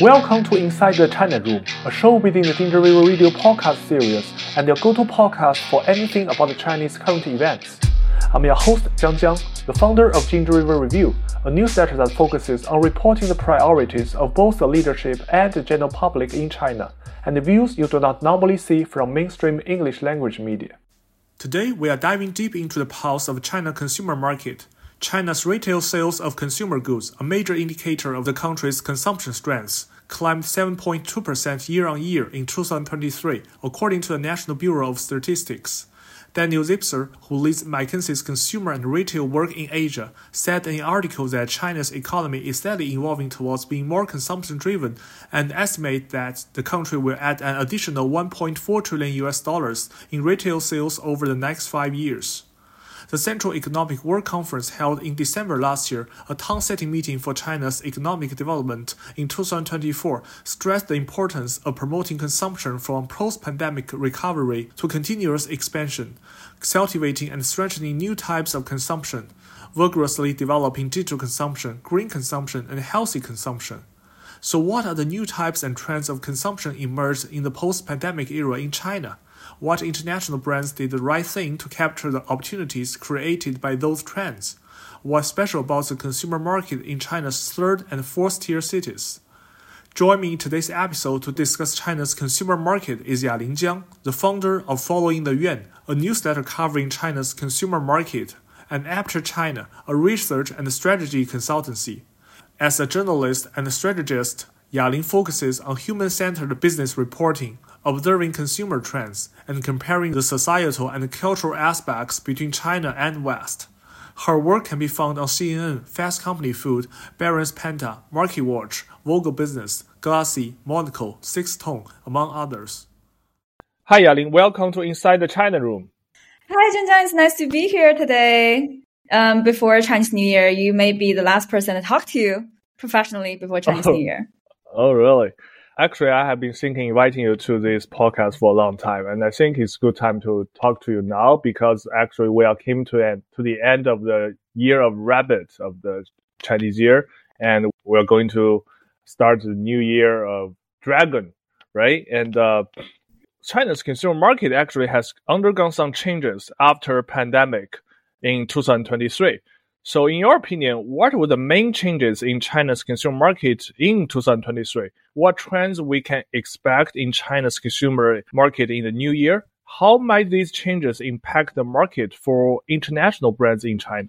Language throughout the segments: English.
Welcome to Inside the China Room, a show within the Ginger River Radio podcast series and your go-to podcast for anything about the Chinese current events. I'm your host Jiang Jiang, the founder of Ginger River Review, a newsletter that focuses on reporting the priorities of both the leadership and the general public in China, and the views you do not normally see from mainstream English language media. Today, we are diving deep into the pulse of China consumer market. China's retail sales of consumer goods, a major indicator of the country's consumption strength, climbed 7.2% year on year in 2023, according to the National Bureau of Statistics. Daniel Zipser, who leads McKinsey's consumer and retail work in Asia, said in an article that China's economy is steadily evolving towards being more consumption driven and estimate that the country will add an additional 1.4 trillion US dollars in retail sales over the next five years. The Central Economic Work Conference held in December last year, a tone-setting meeting for China's economic development in 2024, stressed the importance of promoting consumption from post-pandemic recovery to continuous expansion, cultivating and strengthening new types of consumption, vigorously developing digital consumption, green consumption, and healthy consumption. So, what are the new types and trends of consumption emerged in the post-pandemic era in China? What international brands did the right thing to capture the opportunities created by those trends. What's special about the consumer market in China's third and fourth tier cities? Join me in today's episode to discuss China's consumer market is Yaling Jiang, the founder of Following the Yuan, a newsletter covering China's consumer market, and Aperture China, a research and strategy consultancy. As a journalist and strategist, Yaling focuses on human-centered business reporting, observing consumer trends, and comparing the societal and cultural aspects between China and West. Her work can be found on CNN, Fast Company Food, Barron's Penta, Market Watch, Vogue Business, Glossy, Monocle, Sixth Tone, among others. Hi, Yaling. Welcome to Inside the China Room. Hi, Jinjiang. It's nice to be here today. Um, before Chinese New Year, you may be the last person to talk to professionally before Chinese oh. New Year. Oh, really? Actually, I have been thinking inviting you to this podcast for a long time, and I think it's good time to talk to you now because actually we are came to end to the end of the year of rabbit of the Chinese year, and we're going to start the new year of dragon, right? And uh, China's consumer market actually has undergone some changes after pandemic in 2023. So, in your opinion, what were the main changes in China's consumer market in 2023? What trends we can expect in China's consumer market in the new year? How might these changes impact the market for international brands in China?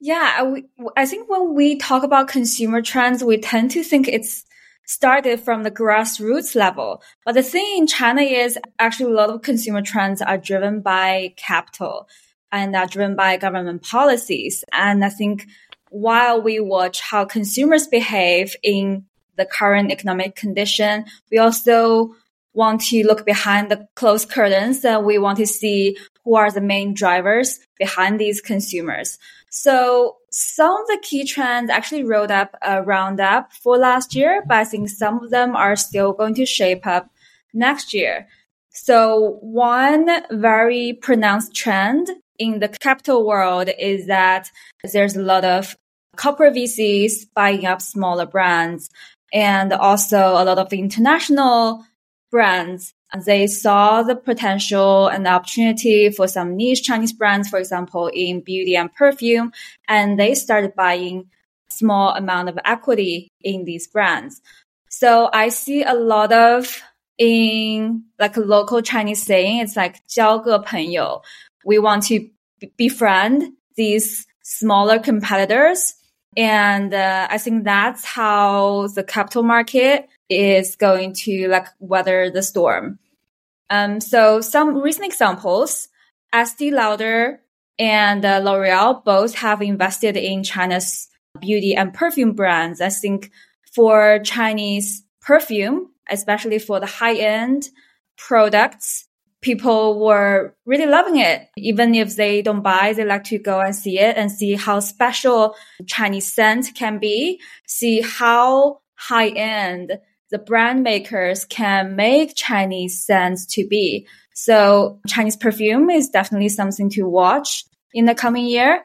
Yeah, I think when we talk about consumer trends, we tend to think it's started from the grassroots level. But the thing in China is actually a lot of consumer trends are driven by capital and are driven by government policies. And I think while we watch how consumers behave in the current economic condition, we also want to look behind the closed curtains and we want to see who are the main drivers behind these consumers. So some of the key trends actually rolled up a roundup for last year, but I think some of them are still going to shape up next year. So one very pronounced trend in the capital world is that there's a lot of corporate VCs buying up smaller brands and also a lot of international brands. They saw the potential and the opportunity for some niche Chinese brands, for example, in beauty and perfume, and they started buying small amount of equity in these brands. So I see a lot of in like a local Chinese saying, it's like 交个朋友, we want to befriend these smaller competitors. And uh, I think that's how the capital market is going to like weather the storm. Um, so some recent examples, Estee Lauder and uh, L'Oreal both have invested in China's beauty and perfume brands. I think for Chinese perfume, especially for the high end products, people were really loving it. Even if they don't buy, they like to go and see it and see how special Chinese scent can be, see how high end the brand makers can make Chinese scents to be. So Chinese perfume is definitely something to watch in the coming year.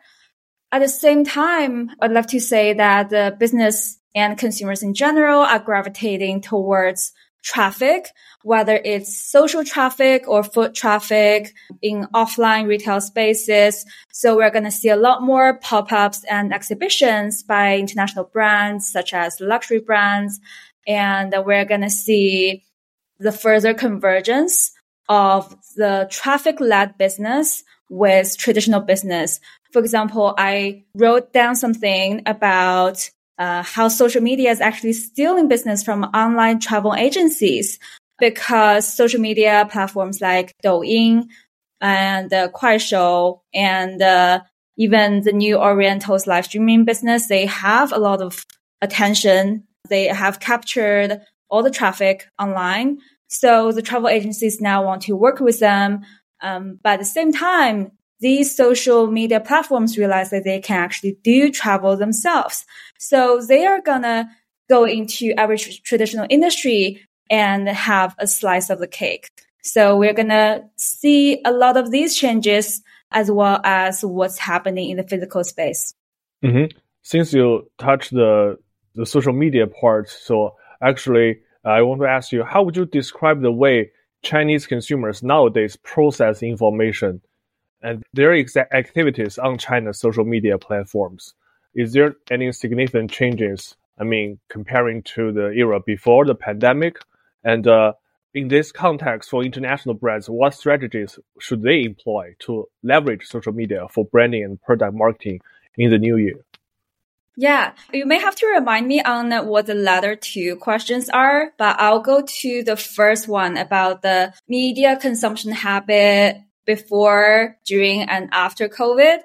At the same time, I'd love to say that the business and consumers in general are gravitating towards traffic, whether it's social traffic or foot traffic in offline retail spaces. So we're going to see a lot more pop-ups and exhibitions by international brands such as luxury brands. And we're going to see the further convergence of the traffic led business with traditional business. For example, I wrote down something about uh, how social media is actually stealing business from online travel agencies because social media platforms like Douyin and uh, Kuaishou and uh, even the new Oriental's live streaming business, they have a lot of attention. They have captured all the traffic online. So the travel agencies now want to work with them. Um, but at the same time, these social media platforms realize that they can actually do travel themselves. So they are gonna go into every tr- traditional industry and have a slice of the cake. So we're gonna see a lot of these changes as well as what's happening in the physical space. Mm-hmm. Since you touched the the social media part, so actually I want to ask you, how would you describe the way Chinese consumers nowadays process information and their exact activities on China's social media platforms. Is there any significant changes? I mean, comparing to the era before the pandemic, and uh, in this context, for international brands, what strategies should they employ to leverage social media for branding and product marketing in the new year? Yeah, you may have to remind me on what the latter two questions are, but I'll go to the first one about the media consumption habit before, during, and after COVID.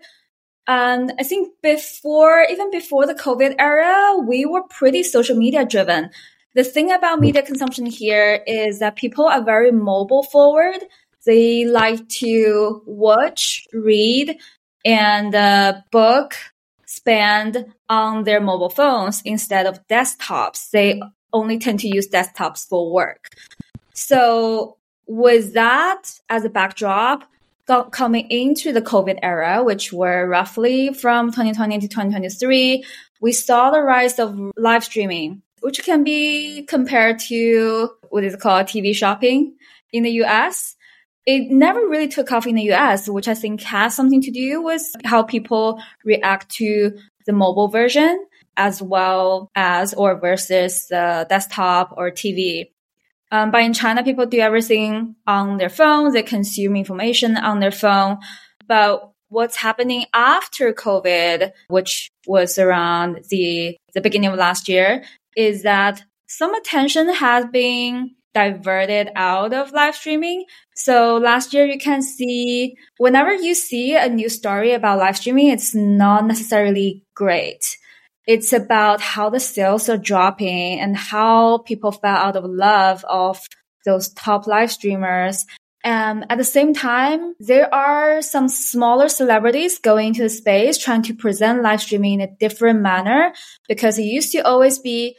And I think before, even before the COVID era, we were pretty social media driven. The thing about media consumption here is that people are very mobile forward. They like to watch, read, and uh, book, spend on their mobile phones instead of desktops. They only tend to use desktops for work. So with that as a backdrop, coming into the COVID era, which were roughly from 2020 to 2023, we saw the rise of live streaming, which can be compared to what is called TV shopping in the US. It never really took off in the US, which I think has something to do with how people react to the mobile version as well as or versus the desktop or TV. Um, but in China, people do everything on their phone. They consume information on their phone. But what's happening after COVID, which was around the, the beginning of last year, is that some attention has been diverted out of live streaming. So last year you can see whenever you see a new story about live streaming, it's not necessarily great. It's about how the sales are dropping and how people fell out of love of those top live streamers. And at the same time, there are some smaller celebrities going into the space trying to present live streaming in a different manner because it used to always be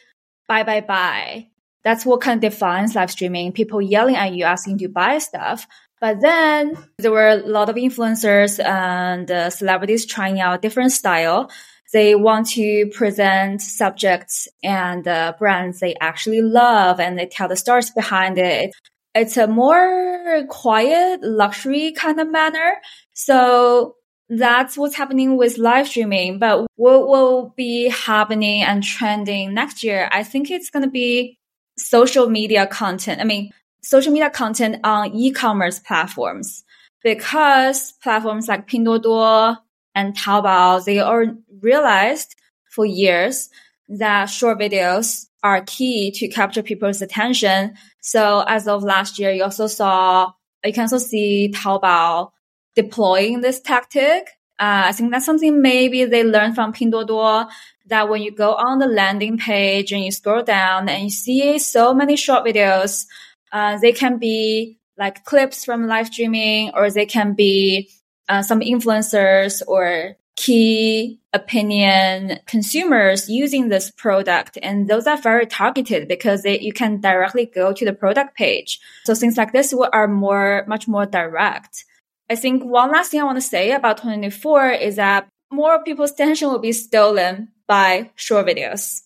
buy, buy, buy. That's what kind of defines live streaming. People yelling at you, asking to buy stuff. But then there were a lot of influencers and uh, celebrities trying out different style they want to present subjects and uh, brands they actually love and they tell the stories behind it. It's a more quiet luxury kind of manner. So that's what's happening with live streaming. But what will be happening and trending next year? I think it's going to be social media content. I mean, social media content on e-commerce platforms because platforms like Pinduoduo and Taobao, they all realized for years that short videos are key to capture people's attention. So as of last year, you also saw, you can also see Taobao deploying this tactic. Uh, I think that's something maybe they learned from Pinduoduo that when you go on the landing page and you scroll down and you see so many short videos, uh, they can be like clips from live streaming or they can be uh, some influencers or key opinion consumers using this product and those are very targeted because they, you can directly go to the product page so things like this are more much more direct i think one last thing i want to say about 2024 is that more people's attention will be stolen by short videos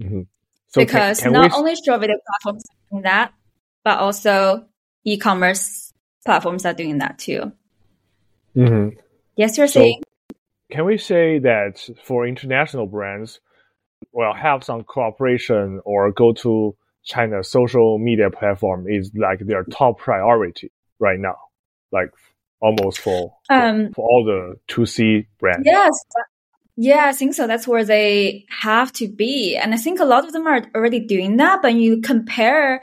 Mm-hmm. So because can, can not we... only short video platforms are doing that, but also e-commerce platforms are doing that too. Mm-hmm. Yes, you're so saying. Can we say that for international brands, well, have some cooperation or go to China's social media platform is like their top priority right now, like almost for um, for all the two C brands. Yes, yeah, I think so. That's where they have to be, and I think a lot of them are already doing that. But you compare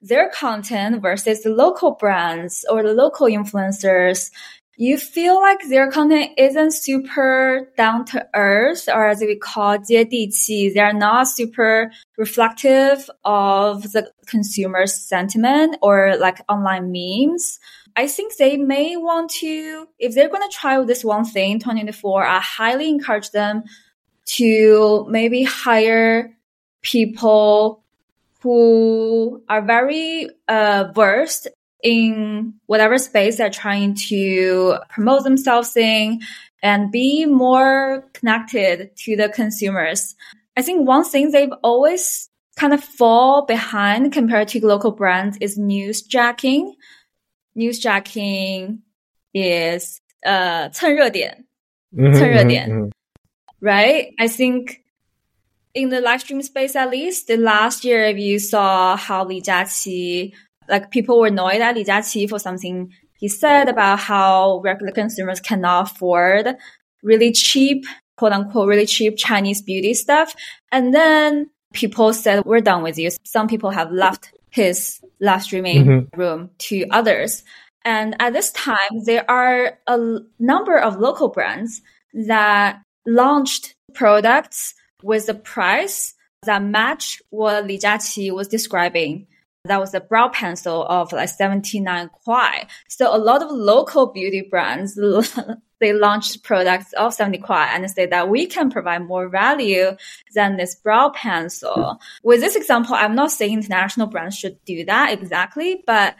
their content versus the local brands or the local influencers, you feel like their content isn't super down to earth or as we call 接地气. They're not super reflective of the consumer's sentiment or like online memes. I think they may want to, if they're going to try this one thing in 2024, I highly encourage them to maybe hire people who are very uh, versed in whatever space they're trying to promote themselves in and be more connected to the consumers. I think one thing they've always kind of fall behind compared to local brands is newsjacking. Newsjacking is uh 蹭热点，蹭热点 right? I think in the live stream space, at least the last year, if you saw how Li Jiaqi like people were annoyed at Li Jiaqi for something he said about how regular consumers cannot afford really cheap, quote unquote, really cheap Chinese beauty stuff. And then people said, we're done with you. Some people have left his live streaming mm-hmm. room to others. And at this time, there are a number of local brands that launched products with a price that match what Li Jiaqi was describing that was a brow pencil of like 79 kwai. So a lot of local beauty brands, they launched products of 70 kwai and say that we can provide more value than this brow pencil. With this example, I'm not saying international brands should do that exactly, but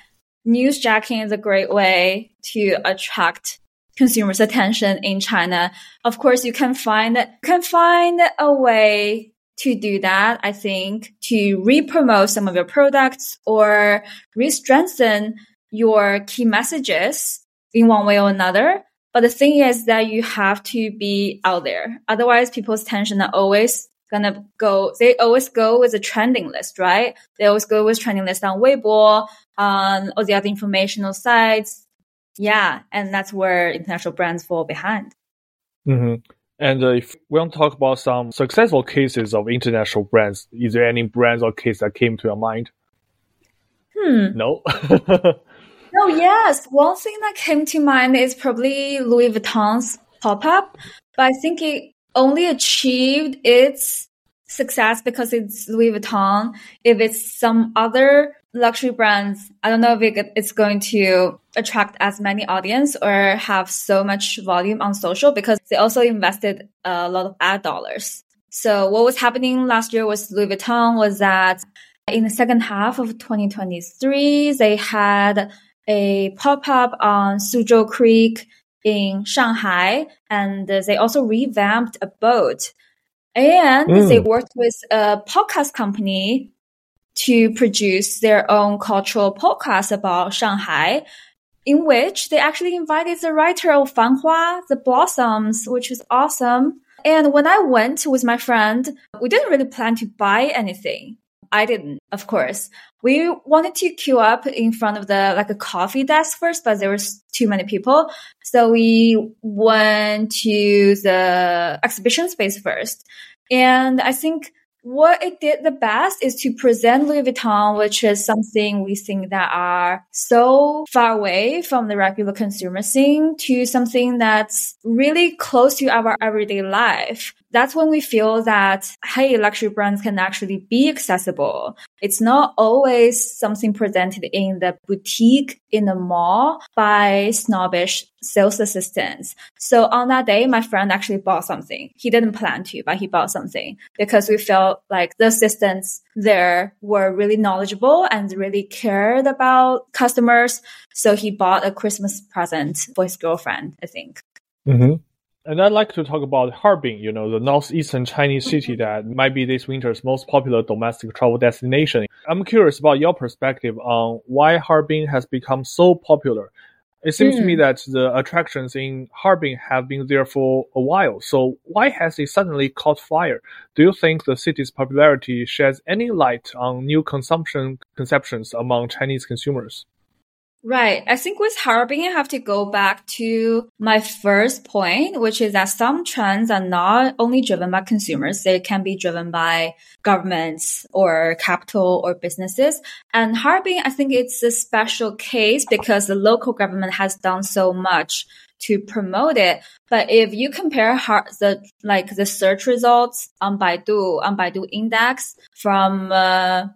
newsjacking is a great way to attract consumers' attention in China. Of course, you can find, can find a way to do that, I think, to re-promote some of your products or re-strengthen your key messages in one way or another. But the thing is that you have to be out there. Otherwise, people's attention are always gonna go, they always go with a trending list, right? They always go with trending list on Weibo, on all the other informational sites. Yeah. And that's where international brands fall behind. Mm-hmm. And uh, if we want to talk about some successful cases of international brands, is there any brands or case that came to your mind? Hmm. No. no. Yes. One thing that came to mind is probably Louis Vuitton's pop up, but I think it only achieved its success because it's Louis Vuitton. If it's some other luxury brands, I don't know if it, it's going to attract as many audience or have so much volume on social because they also invested a lot of ad dollars. So what was happening last year with Louis Vuitton was that in the second half of 2023, they had a pop-up on Suzhou Creek in Shanghai, and they also revamped a boat. And mm. they worked with a podcast company to produce their own cultural podcast about Shanghai, in which they actually invited the writer of Fanhua, The Blossoms, which was awesome. And when I went with my friend, we didn't really plan to buy anything. I didn't, of course. We wanted to queue up in front of the like a coffee desk first, but there was too many people. So we went to the exhibition space first. And I think what it did the best is to present Louis Vuitton, which is something we think that are so far away from the regular consumer scene to something that's really close to our everyday life that's when we feel that, hey, luxury brands can actually be accessible. It's not always something presented in the boutique in the mall by snobbish sales assistants. So on that day, my friend actually bought something. He didn't plan to, but he bought something because we felt like the assistants there were really knowledgeable and really cared about customers. So he bought a Christmas present for his girlfriend, I think. Mm-hmm. And I'd like to talk about Harbin, you know, the northeastern Chinese city that might be this winter's most popular domestic travel destination. I'm curious about your perspective on why Harbin has become so popular. It seems mm. to me hmm. that the attractions in Harbin have been there for a while. So why has it suddenly caught fire? Do you think the city's popularity sheds any light on new consumption conceptions among Chinese consumers? Right. I think with Harbin, I have to go back to my first point, which is that some trends are not only driven by consumers. They can be driven by governments or capital or businesses. And Harbin, I think it's a special case because the local government has done so much to promote it. But if you compare the like the search results on Baidu on Baidu Index from uh,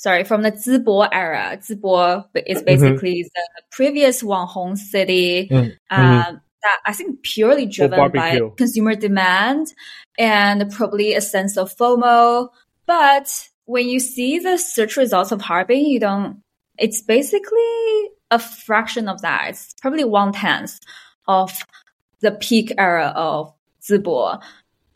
sorry, from the Zibo era. Zibo is mm-hmm. basically mm-hmm. the previous Wang Hong city. Mm-hmm. Uh, that I think purely driven by consumer demand and probably a sense of FOMO. But when you see the search results of Harbin, you don't, it's basically a fraction of that. It's probably one tenth of the peak era of Zibo.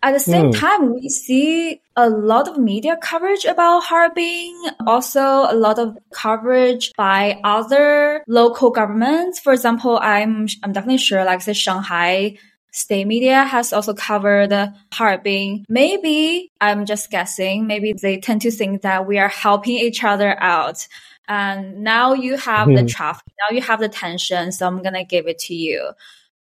At the same mm. time, we see a lot of media coverage about Harbin, also a lot of coverage by other local governments. For example, I'm I'm definitely sure like the Shanghai state media has also covered Harbin. Maybe I'm just guessing. Maybe they tend to think that we are helping each other out. And now you have mm-hmm. the traffic. Now you have the tension. So I'm going to give it to you.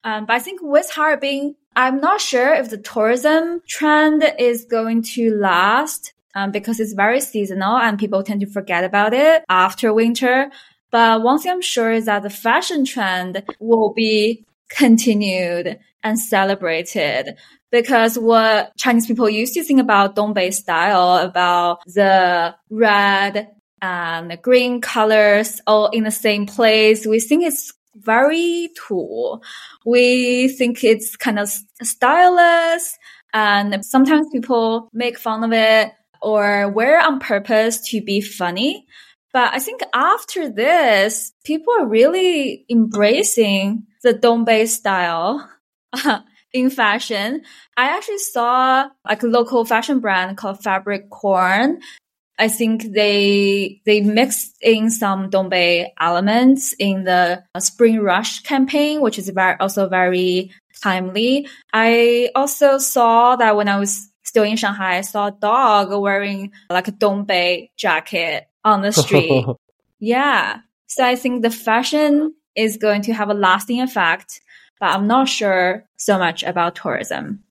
Um, but I think with Harbin, I'm not sure if the tourism trend is going to last um, because it's very seasonal and people tend to forget about it after winter. But one thing I'm sure is that the fashion trend will be continued and celebrated because what Chinese people used to think about Dongbei style, about the red and green colors all in the same place, we think it's very cool. We think it's kind of stylish and sometimes people make fun of it or wear on purpose to be funny. But I think after this, people are really embracing the Dongbei style in fashion. I actually saw like a local fashion brand called Fabric Corn I think they they mixed in some Dongbei elements in the Spring Rush campaign, which is very, also very timely. I also saw that when I was still in Shanghai, I saw a dog wearing like a Dongbei jacket on the street. yeah. So I think the fashion is going to have a lasting effect, but I'm not sure so much about tourism.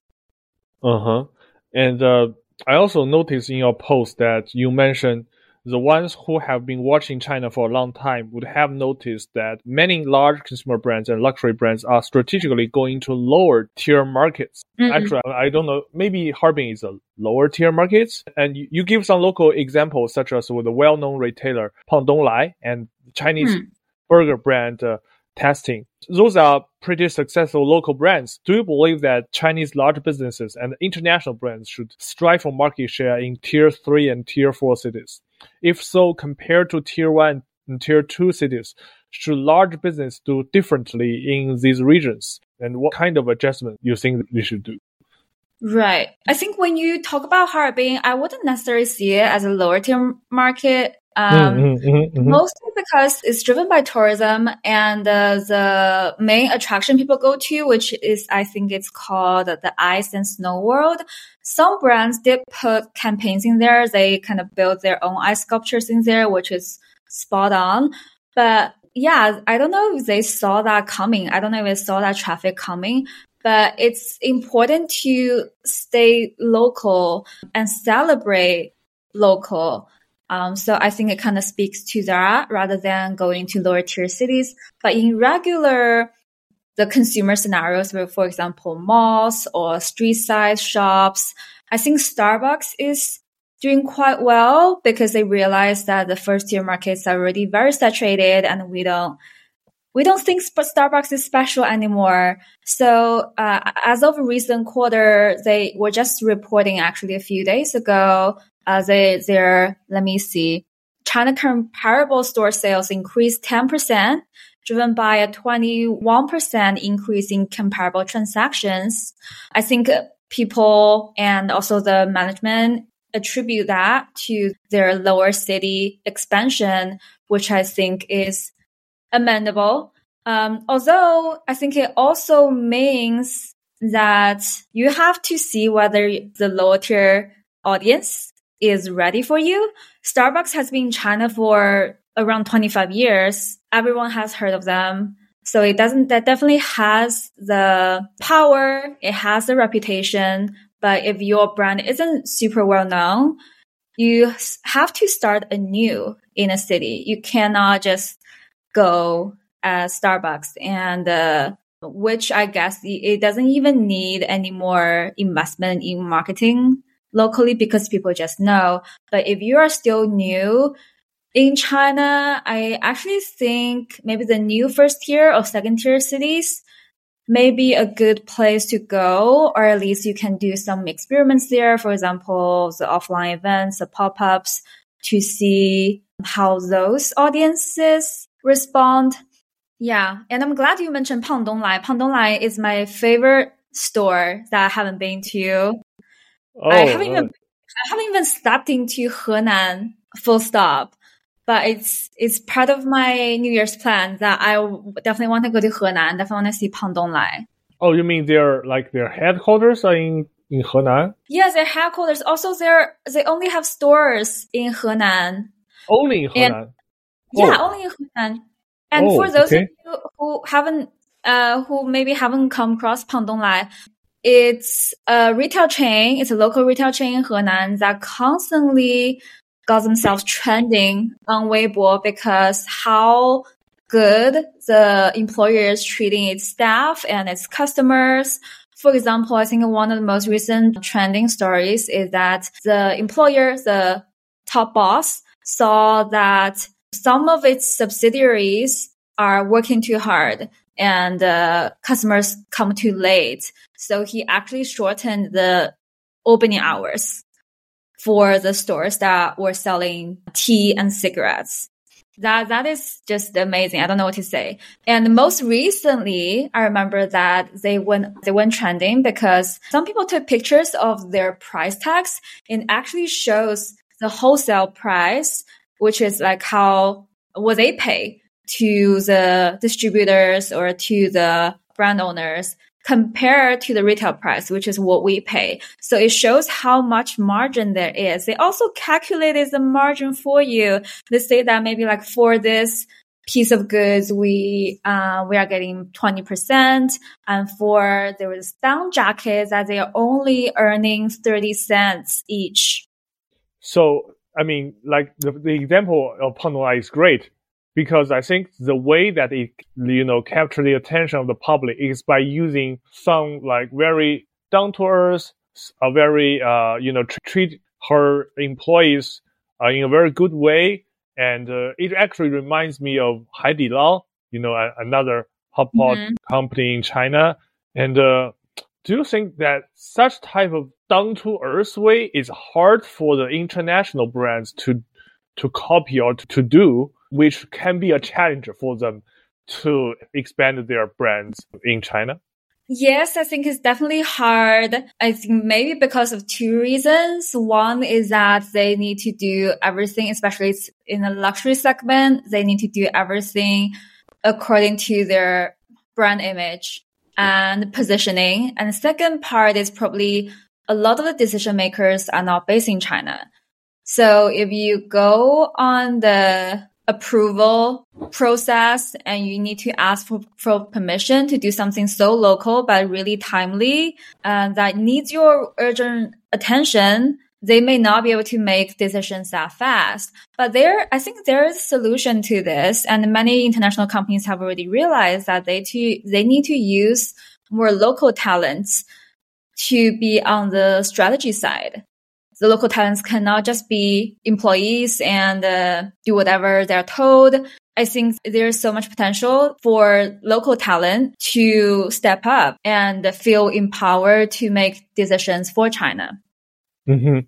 Uh huh. And uh, I also noticed in your post that you mentioned the ones who have been watching China for a long time would have noticed that many large consumer brands and luxury brands are strategically going to lower tier markets. Mm-hmm. Actually, I don't know. Maybe Harbin is a lower tier markets. And you, you give some local examples, such as with the well-known retailer Pang Donglai and Chinese mm. burger brand uh, Tastien. Those are pretty successful local brands. Do you believe that Chinese large businesses and international brands should strive for market share in tier three and tier four cities? If so, compared to tier one and tier two cities, should large business do differently in these regions? And what kind of adjustment you think we should do? Right. I think when you talk about Harbin, I wouldn't necessarily see it as a lower tier market um, mm-hmm, mm-hmm, mm-hmm. Mostly because it's driven by tourism and uh, the main attraction people go to, which is, I think it's called the Ice and Snow World. Some brands did put campaigns in there. They kind of build their own ice sculptures in there, which is spot on. But yeah, I don't know if they saw that coming. I don't know if they saw that traffic coming, but it's important to stay local and celebrate local um, so I think it kind of speaks to that rather than going to lower tier cities. But in regular, the consumer scenarios where, for example, malls or street side shops, I think Starbucks is doing quite well because they realize that the first tier markets are already very saturated and we don't we don't think Starbucks is special anymore. So uh, as of recent quarter, they were just reporting actually a few days ago uh, they, their, let me see, China comparable store sales increased 10% driven by a 21% increase in comparable transactions. I think people and also the management attribute that to their lower city expansion, which I think is amendable. Um, although I think it also means that you have to see whether the lower tier audience is ready for you. Starbucks has been in China for around 25 years. Everyone has heard of them. So it doesn't, that definitely has the power. It has the reputation. But if your brand isn't super well known, you have to start anew in a city. You cannot just go as Starbucks and, uh, which I guess it doesn't even need any more investment in marketing locally because people just know. But if you are still new in China, I actually think maybe the new first tier or second tier cities may be a good place to go, or at least you can do some experiments there. For example, the offline events, the pop-ups to see how those audiences respond. Yeah. And I'm glad you mentioned Pangdong Lai. Pangdong Lai is my favorite store that I haven't been to. Oh, I haven't even I haven't even stepped into Henan full stop. But it's it's part of my New Year's plan that I definitely want to go to Henan. Definitely want to see Pangdong Lai. Oh, you mean their like their headquarters are in in Henan? Yes, their headquarters. Also, They're they only have stores in Henan. Only in Henan. And, oh. Yeah, only in Henan. And oh, for those okay. of you who haven't, uh, who maybe haven't come across Pangdong Lai, it's a retail chain. It's a local retail chain in Henan that constantly got themselves trending on Weibo because how good the employer is treating its staff and its customers. For example, I think one of the most recent trending stories is that the employer, the top boss, saw that some of its subsidiaries are working too hard and uh, customers come too late. So he actually shortened the opening hours for the stores that were selling tea and cigarettes. That, that is just amazing. I don't know what to say. And most recently, I remember that they went, they went trending because some people took pictures of their price tags and actually shows the wholesale price, which is like how, what they pay to the distributors or to the brand owners compared to the retail price, which is what we pay. So it shows how much margin there is. They also calculated the margin for you. They say that maybe like for this piece of goods, we, uh, we are getting 20%. And for there was down jackets that they are only earning 30 cents each. So, I mean, like the, the example of Pangdong is great because I think the way that it, you know, capture the attention of the public is by using some like very down to earth, a very, uh, you know, tr- treat her employees uh, in a very good way. And uh, it actually reminds me of Haidilao, you know, a- another hot pot mm-hmm. company in China. And uh, do you think that such type of down to earth way is hard for the international brands to to copy or to, to do? which can be a challenge for them to expand their brands in China? Yes, I think it's definitely hard. I think maybe because of two reasons. One is that they need to do everything, especially in the luxury segment. They need to do everything according to their brand image and positioning. And the second part is probably a lot of the decision makers are not based in China. So if you go on the approval process and you need to ask for, for permission to do something so local but really timely uh, that needs your urgent attention they may not be able to make decisions that fast but there i think there is a solution to this and many international companies have already realized that they to they need to use more local talents to be on the strategy side the local talents cannot just be employees and uh, do whatever they're told. I think there's so much potential for local talent to step up and feel empowered to make decisions for China. Mm-hmm.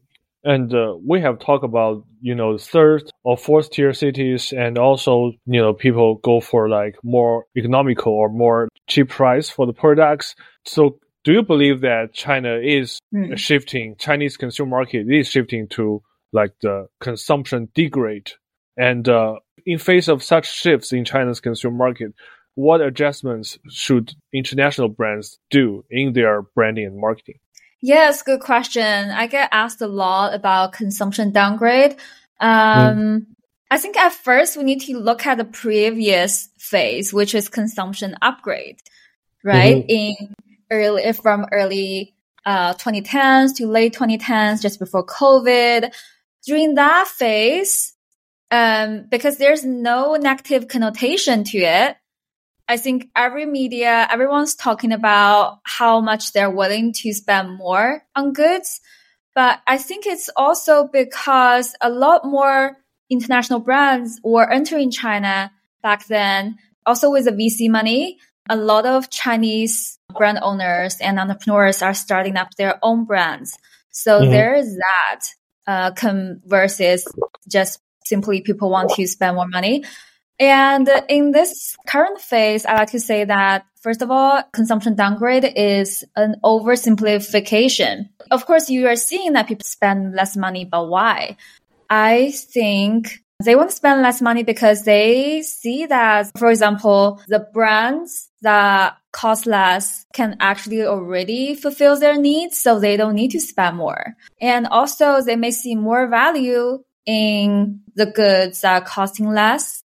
And uh, we have talked about, you know, third or fourth tier cities and also, you know, people go for like more economical or more cheap price for the products. So do you believe that China is mm. shifting, Chinese consumer market is shifting to like the consumption degrade? And uh, in face of such shifts in China's consumer market, what adjustments should international brands do in their branding and marketing? Yes, good question. I get asked a lot about consumption downgrade. Um, mm. I think at first we need to look at the previous phase, which is consumption upgrade, right? Mm-hmm. In early, from early uh, 2010s to late 2010s, just before COVID. During that phase, um, because there's no negative connotation to it, I think every media, everyone's talking about how much they're willing to spend more on goods. But I think it's also because a lot more international brands were entering China back then, also with the VC money. A lot of Chinese brand owners and entrepreneurs are starting up their own brands. So mm-hmm. there is that uh, com- versus just simply people want to spend more money. And in this current phase, I like to say that first of all, consumption downgrade is an oversimplification. Of course, you are seeing that people spend less money, but why? I think they want to spend less money because they see that, for example, the brands that cost less can actually already fulfill their needs. So they don't need to spend more. And also they may see more value in the goods that are costing less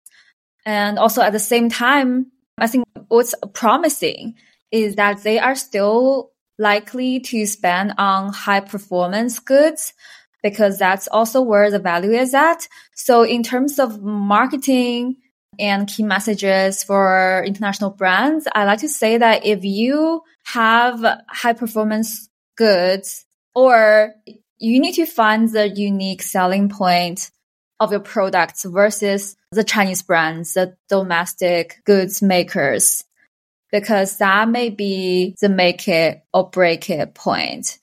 and also at the same time, I think what's promising is that they are still likely to spend on high performance goods because that's also where the value is at. So in terms of marketing and key messages for international brands, I like to say that if you have high performance goods or you need to find the unique selling point of your products versus the Chinese brands, the domestic goods makers, because that may be the make it or break it point.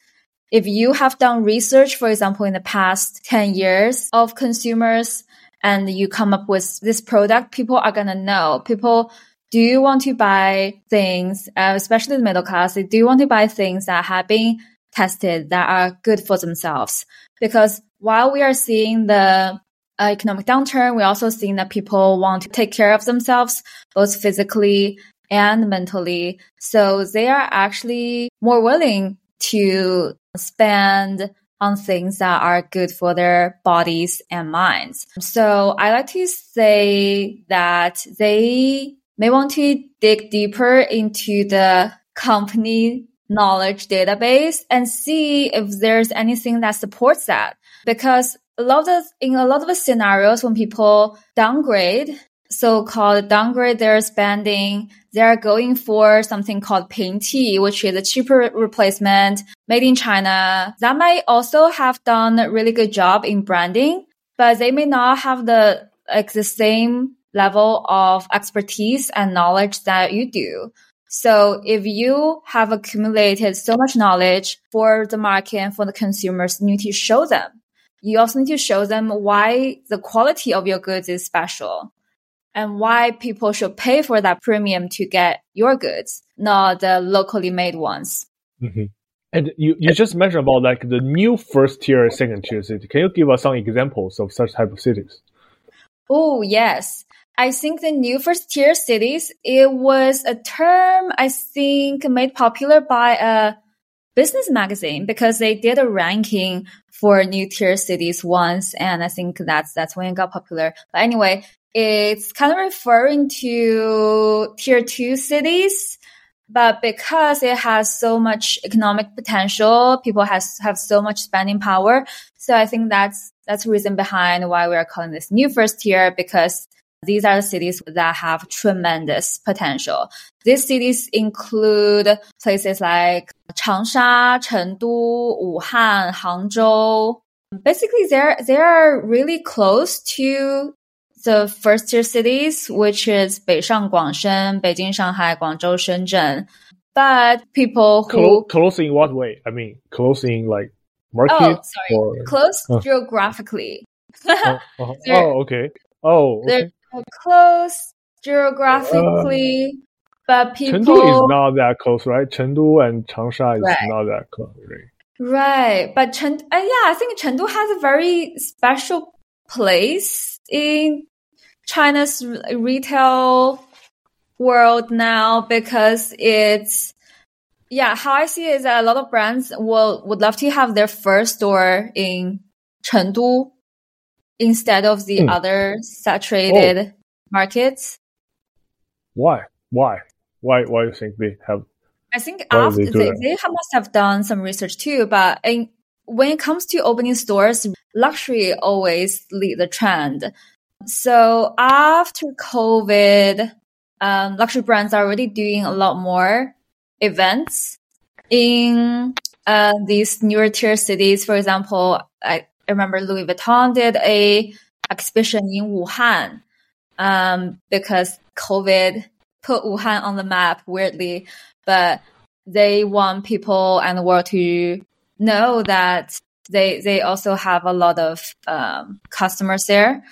If you have done research, for example, in the past 10 years of consumers and you come up with this product, people are going to know. People do you want to buy things, uh, especially the middle class, do you want to buy things that have been tested that are good for themselves? Because while we are seeing the Uh, economic downturn, we're also seeing that people want to take care of themselves, both physically and mentally. So they are actually more willing to spend on things that are good for their bodies and minds. So I like to say that they may want to dig deeper into the company knowledge database and see if there's anything that supports that. Because a lot of in a lot of scenarios when people downgrade, so-called downgrade their spending, they're going for something called paint Pingti, which is a cheaper replacement made in China. That might also have done a really good job in branding, but they may not have the like the same level of expertise and knowledge that you do. So if you have accumulated so much knowledge for the market and for the consumers, you need to show them you also need to show them why the quality of your goods is special and why people should pay for that premium to get your goods, not the locally made ones. Mm-hmm. And you, you just mentioned about like the new first tier, second tier city. Can you give us some examples of such type of cities? Oh, yes. I think the new first tier cities, it was a term I think made popular by a business magazine because they did a ranking for new tier cities once. And I think that's, that's when it got popular. But anyway, it's kind of referring to tier two cities. But because it has so much economic potential, people has, have so much spending power. So I think that's, that's the reason behind why we are calling this new first tier because these are cities that have tremendous potential. These cities include places like Changsha, Chengdu, Wuhan, Hangzhou. Basically, they're, they are really close to the first tier cities, which is Beishang, Guangshen, Beijing, Shanghai, Guangzhou, Shenzhen. But people who close, close in what way? I mean, close in like market? Oh, sorry. Or... Close geographically. oh, oh, okay. Oh, okay. They're close geographically, uh, but people. Chengdu is not that close, right? Chengdu and Changsha is right. not that close, right? Right, but Chengdu, uh, yeah, I think Chengdu has a very special place in China's retail world now because it's yeah how i see it is that a lot of brands will would love to have their first store in chengdu instead of the hmm. other saturated oh. markets why why why why do you think they have i think after they, they, they, must have done some research too but in, when it comes to opening stores luxury always lead the trend so after covid um, luxury brands are already doing a lot more events in uh, these newer tier cities. For example, I remember Louis Vuitton did a exhibition in Wuhan um, because COVID put Wuhan on the map weirdly, but they want people and the world to know that they they also have a lot of um, customers there.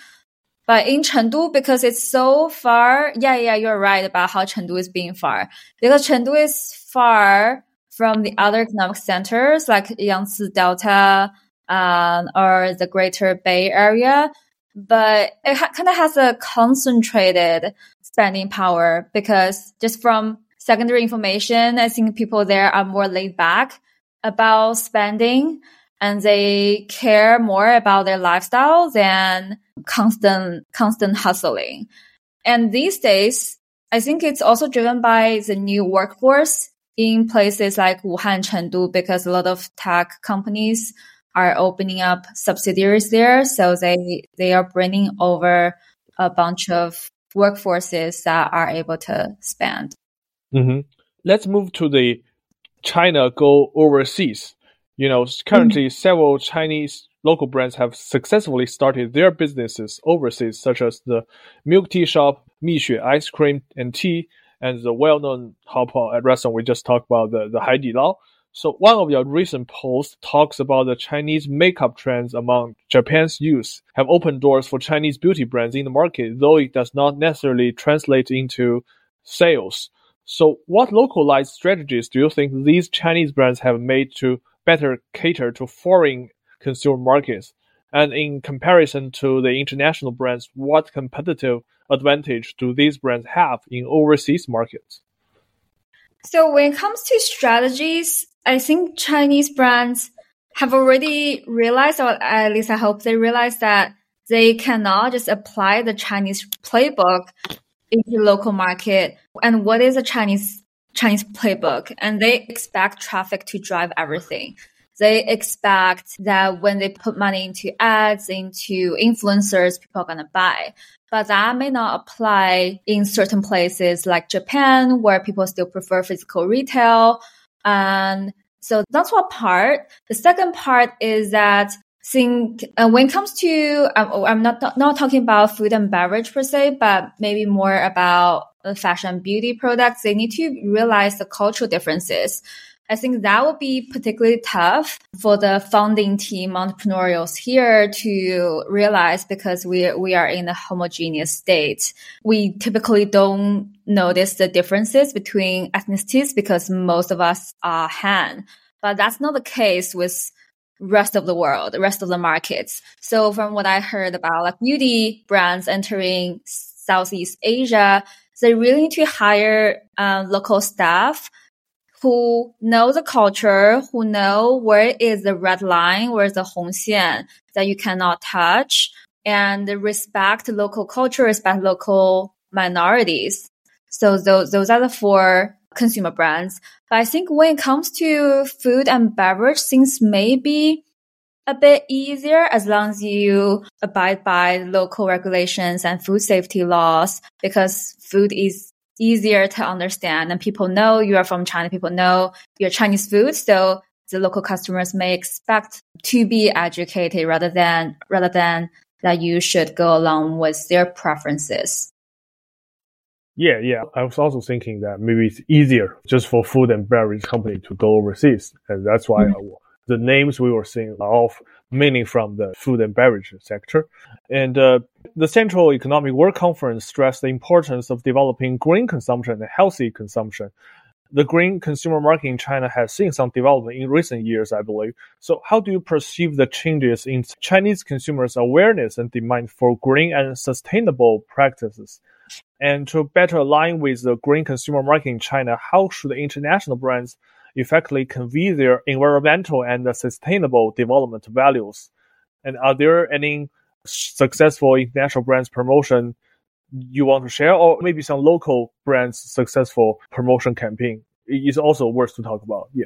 But in Chengdu, because it's so far, yeah, yeah, you're right about how Chengdu is being far. Because Chengdu is far from the other economic centers like Yangtze Delta um, or the Greater Bay Area. But it ha- kind of has a concentrated spending power because just from secondary information, I think people there are more laid back about spending and they care more about their lifestyle than constant, constant hustling. And these days, I think it's also driven by the new workforce in places like Wuhan, Chengdu, because a lot of tech companies are opening up subsidiaries there. So they, they are bringing over a bunch of workforces that are able to spend. Mm-hmm. Let's move to the China go overseas. You know, currently mm-hmm. several Chinese local brands have successfully started their businesses overseas, such as the milk tea shop, Mixue Ice Cream and Tea, and the well-known hotpot restaurant we just talked about, the, the Haidilao. So one of your recent posts talks about the Chinese makeup trends among Japan's youth have opened doors for Chinese beauty brands in the market, though it does not necessarily translate into sales. So what localized strategies do you think these Chinese brands have made to better cater to foreign consumer markets? And in comparison to the international brands, what competitive advantage do these brands have in overseas markets? So when it comes to strategies, I think Chinese brands have already realized, or at least I hope they realize that they cannot just apply the Chinese playbook into local market. And what is a Chinese Chinese playbook? And they expect traffic to drive everything they expect that when they put money into ads, into influencers, people are to buy. But that may not apply in certain places like Japan, where people still prefer physical retail. And so that's one part. The second part is that think uh, when it comes to um, I'm not not talking about food and beverage per se, but maybe more about fashion beauty products. They need to realize the cultural differences. I think that would be particularly tough for the founding team entrepreneurs here to realize because we we are in a homogeneous state. We typically don't notice the differences between ethnicities because most of us are Han. But that's not the case with rest of the world, the rest of the markets. So from what I heard about like beauty brands entering Southeast Asia, they really need to hire uh, local staff who know the culture, who know where is the red line, where is the Hongxian that you cannot touch, and respect local culture, respect local minorities. So those, those are the for consumer brands. But I think when it comes to food and beverage, things may be a bit easier as long as you abide by local regulations and food safety laws because food is easier to understand and people know you are from China. People know your Chinese food. So the local customers may expect to be educated rather than, rather than that you should go along with their preferences. Yeah, yeah. I was also thinking that maybe it's easier just for food and beverage company to go overseas. And that's why mm-hmm. the names we were seeing are all mainly from the food and beverage sector. And uh, the Central Economic Work Conference stressed the importance of developing green consumption and healthy consumption. The green consumer market in China has seen some development in recent years, I believe. So, how do you perceive the changes in Chinese consumers' awareness and demand for green and sustainable practices? And to better align with the green consumer market in China, how should international brands effectively convey their environmental and sustainable development values? And are there any successful international brands promotion you want to share, or maybe some local brands successful promotion campaign is also worth to talk about. Yeah.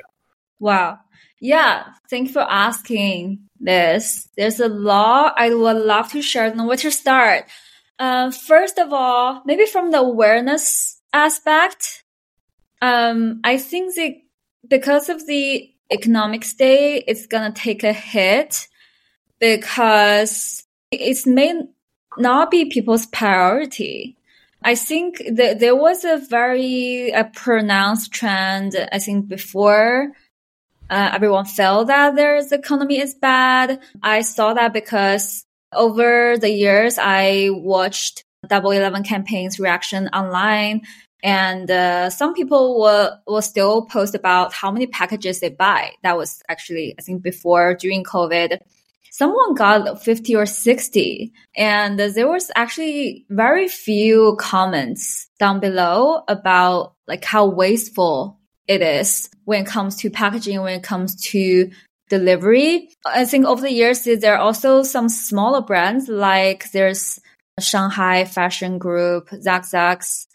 Wow. Yeah. Thank you for asking this. There's a lot I would love to share. Know where to start. Uh, first of all, maybe from the awareness aspect, um, I think that because of the economic state, it's gonna take a hit because it may not be people's priority. I think that there was a very a pronounced trend. I think before uh, everyone felt that their economy is bad. I saw that because over the years I watched Double Eleven campaigns reaction online, and uh, some people will will still post about how many packages they buy. That was actually I think before during COVID someone got 50 or 60 and there was actually very few comments down below about like how wasteful it is when it comes to packaging, when it comes to delivery. I think over the years, there are also some smaller brands like there's Shanghai Fashion Group, Zag Zag's,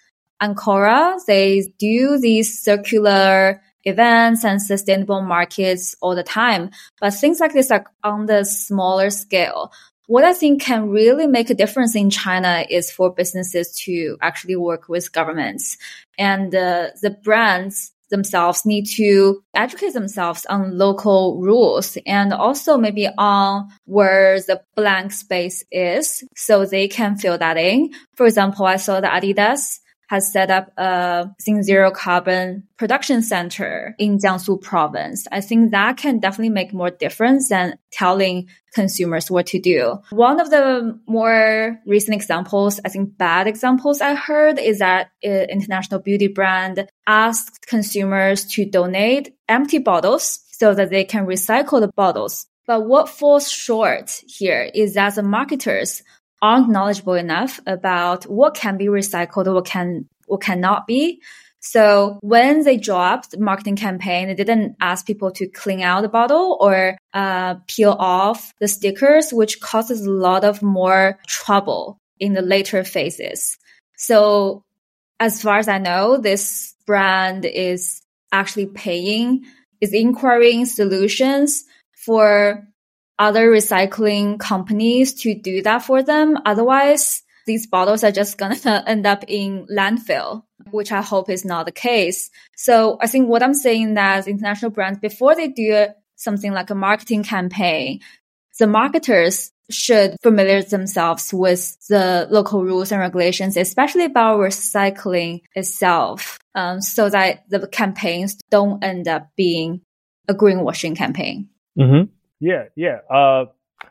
Ancora. They do these circular events and sustainable markets all the time. But things like this are on the smaller scale. What I think can really make a difference in China is for businesses to actually work with governments and uh, the brands themselves need to educate themselves on local rules and also maybe on where the blank space is so they can fill that in. For example, I saw that Adidas has set up a zero carbon production center in Jiangsu province. I think that can definitely make more difference than telling consumers what to do. One of the more recent examples, I think bad examples I heard is that an international beauty brand asked consumers to donate empty bottles so that they can recycle the bottles. But what falls short here is that the marketers aren't knowledgeable enough about what can be recycled, what can what cannot be. So when they dropped the marketing campaign, they didn't ask people to clean out the bottle or uh, peel off the stickers, which causes a lot of more trouble in the later phases. So as far as I know, this brand is actually paying, is inquiring solutions for other recycling companies to do that for them. Otherwise, these bottles are just going to end up in landfill, which I hope is not the case. So I think what I'm saying that international brands, before they do something like a marketing campaign, the marketers should familiarize themselves with the local rules and regulations, especially about recycling itself, um, so that the campaigns don't end up being a greenwashing campaign. Mm-hmm. Yeah, yeah. Uh,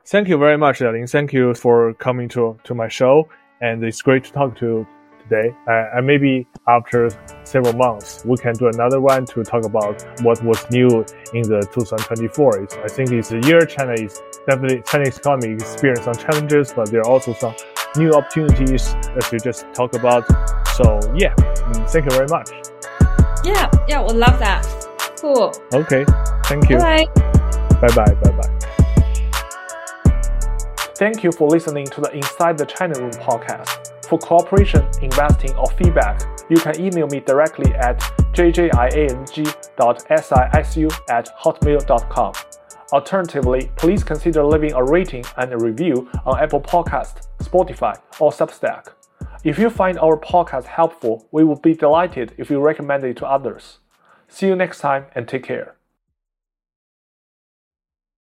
thank you very much, Ling. Thank you for coming to, to my show. And it's great to talk to you today. Uh, and maybe after several months, we can do another one to talk about what was new in the 2024. It's, I think it's a year China is definitely Chinese economy experience some challenges, but there are also some new opportunities as you just talk about. So yeah, thank you very much. Yeah, yeah, we love that. Cool. Okay, thank you. Bye. Bye bye. Bye bye. Thank you for listening to the Inside the China Room podcast. For cooperation, investing, or feedback, you can email me directly at jjiang.sisu at hotmail.com. Alternatively, please consider leaving a rating and a review on Apple Podcast, Spotify, or Substack. If you find our podcast helpful, we would be delighted if you recommend it to others. See you next time and take care.